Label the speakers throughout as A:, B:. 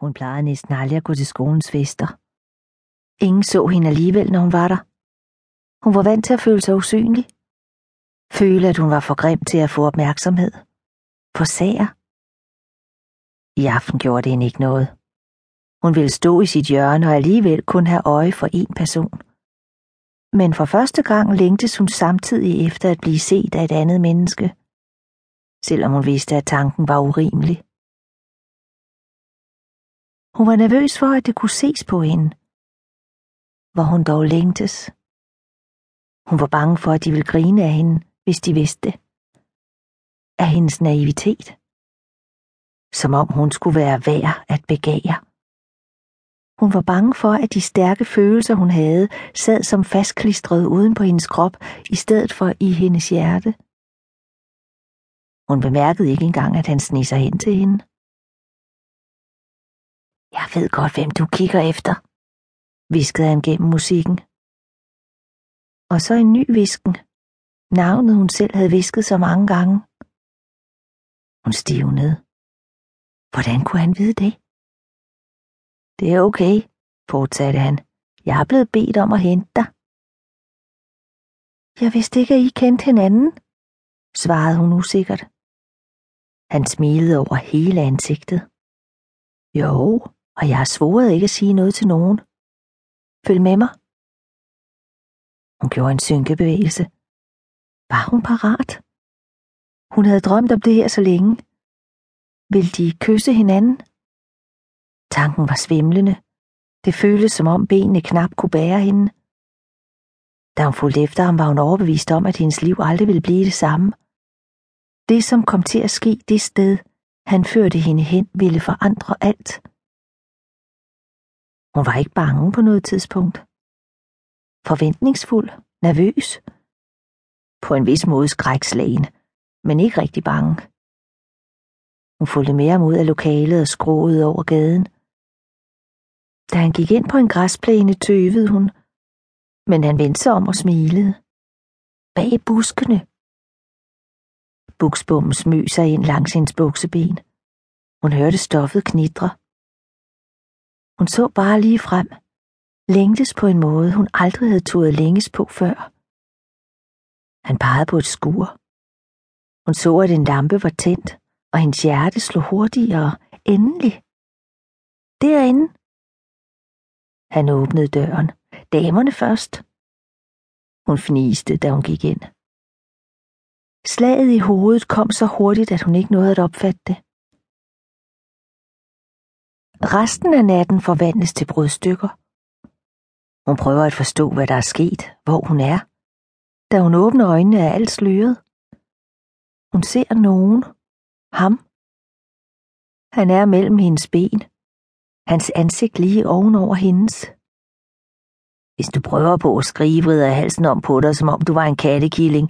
A: Hun plejede næsten aldrig at gå til skolens fester. Ingen så hende alligevel, når hun var der. Hun var vant til at føle sig usynlig. Føle, at hun var for grim til at få opmærksomhed. For sager. I aften gjorde det hende ikke noget. Hun ville stå i sit hjørne og alligevel kun have øje for én person. Men for første gang længtes hun samtidig efter at blive set af et andet menneske, selvom hun vidste, at tanken var urimelig. Hun var nervøs for, at det kunne ses på hende. Hvor hun dog længtes. Hun var bange for, at de ville grine af hende, hvis de vidste det. Af hendes naivitet. Som om hun skulle være værd at begære. Hun var bange for, at de stærke følelser, hun havde, sad som fastklistrede uden på hendes krop, i stedet for i hendes hjerte. Hun bemærkede ikke engang, at han sniger sig hen til hende. Jeg ved godt, hvem du kigger efter, viskede han gennem musikken. Og så en ny visken. Navnet hun selv havde visket så mange gange. Hun stivnede. Hvordan kunne han vide det? Det er okay, fortsatte han. Jeg er blevet bedt om at hente dig. Jeg vidste ikke, at I kendte hinanden, svarede hun usikkert. Han smilede over hele ansigtet. Jo, og jeg har svoret ikke at sige noget til nogen. Følg med mig. Hun gjorde en synkebevægelse. Var hun parat? Hun havde drømt om det her så længe. Vil de kysse hinanden? Tanken var svimlende. Det føltes som om benene knap kunne bære hende. Da hun fulgte efter ham, var hun overbevist om, at hendes liv aldrig ville blive det samme. Det, som kom til at ske det sted, han førte hende hen, ville forandre alt. Hun var ikke bange på noget tidspunkt. Forventningsfuld, nervøs. På en vis måde skrækslagen, men ikke rigtig bange. Hun fulgte mere mod af lokalet og skråede over gaden. Da han gik ind på en græsplæne, tøvede hun, men han vendte sig om og smilede. Bag buskene. Buksbommen smøg sig ind langs hendes bukseben. Hun hørte stoffet knitre. Hun så bare lige frem. Længtes på en måde, hun aldrig havde turet længes på før. Han pegede på et skur. Hun så, at en lampe var tændt, og hendes hjerte slog hurtigere. Endelig. Derinde. Han åbnede døren. Damerne først. Hun fniste, da hun gik ind. Slaget i hovedet kom så hurtigt, at hun ikke nåede at opfatte det. Resten af natten forvandles til brudstykker. Hun prøver at forstå, hvad der er sket, hvor hun er. Da hun åbner øjnene, er alt sløret. Hun ser nogen. Ham. Han er mellem hendes ben. Hans ansigt lige ovenover hendes. Hvis du prøver på at skrive, vrider halsen om på dig, som om du var en kattekilling.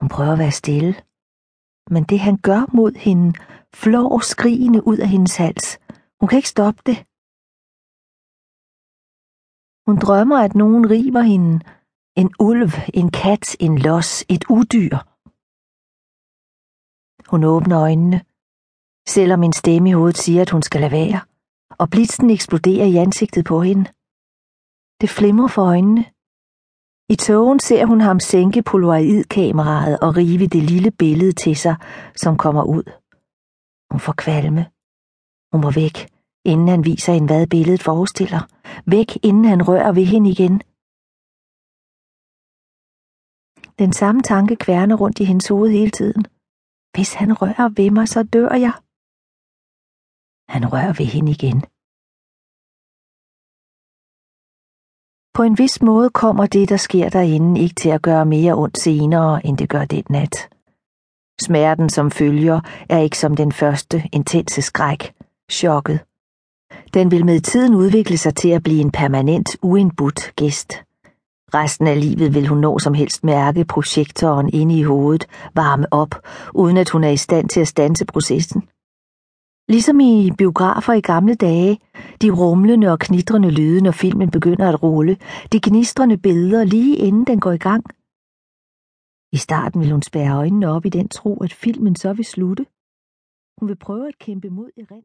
A: Hun prøver at være stille. Men det han gør mod hende, flår skrigende ud af hendes hals. Hun kan ikke stoppe det. Hun drømmer, at nogen river hende. En ulv, en kat, en los, et udyr. Hun åbner øjnene, selvom en stemme i hovedet siger, at hun skal lade være, og blitzen eksploderer i ansigtet på hende. Det flimrer for øjnene. I togen ser hun ham sænke polaroidkameraet og rive det lille billede til sig, som kommer ud. Hun får kvalme. Hun må væk, inden han viser hende, hvad billedet forestiller. Væk, inden han rører ved hende igen. Den samme tanke kværner rundt i hendes hoved hele tiden. Hvis han rører ved mig, så dør jeg. Han rører ved hende igen. På en vis måde kommer det, der sker derinde, ikke til at gøre mere ondt senere, end det gør den nat. Smerten, som følger, er ikke som den første intense skræk, chokket. Den vil med tiden udvikle sig til at blive en permanent, uindbudt gæst. Resten af livet vil hun nå som helst mærke projektoren inde i hovedet varme op, uden at hun er i stand til at stanse processen. Ligesom i biografer i gamle dage, de rumlende og knitrende lyde, når filmen begynder at rulle, de gnistrende billeder lige inden den går i gang. I starten vil hun spærre øjnene op i den tro, at filmen så vil slutte. Hun vil prøve at kæmpe mod i rent.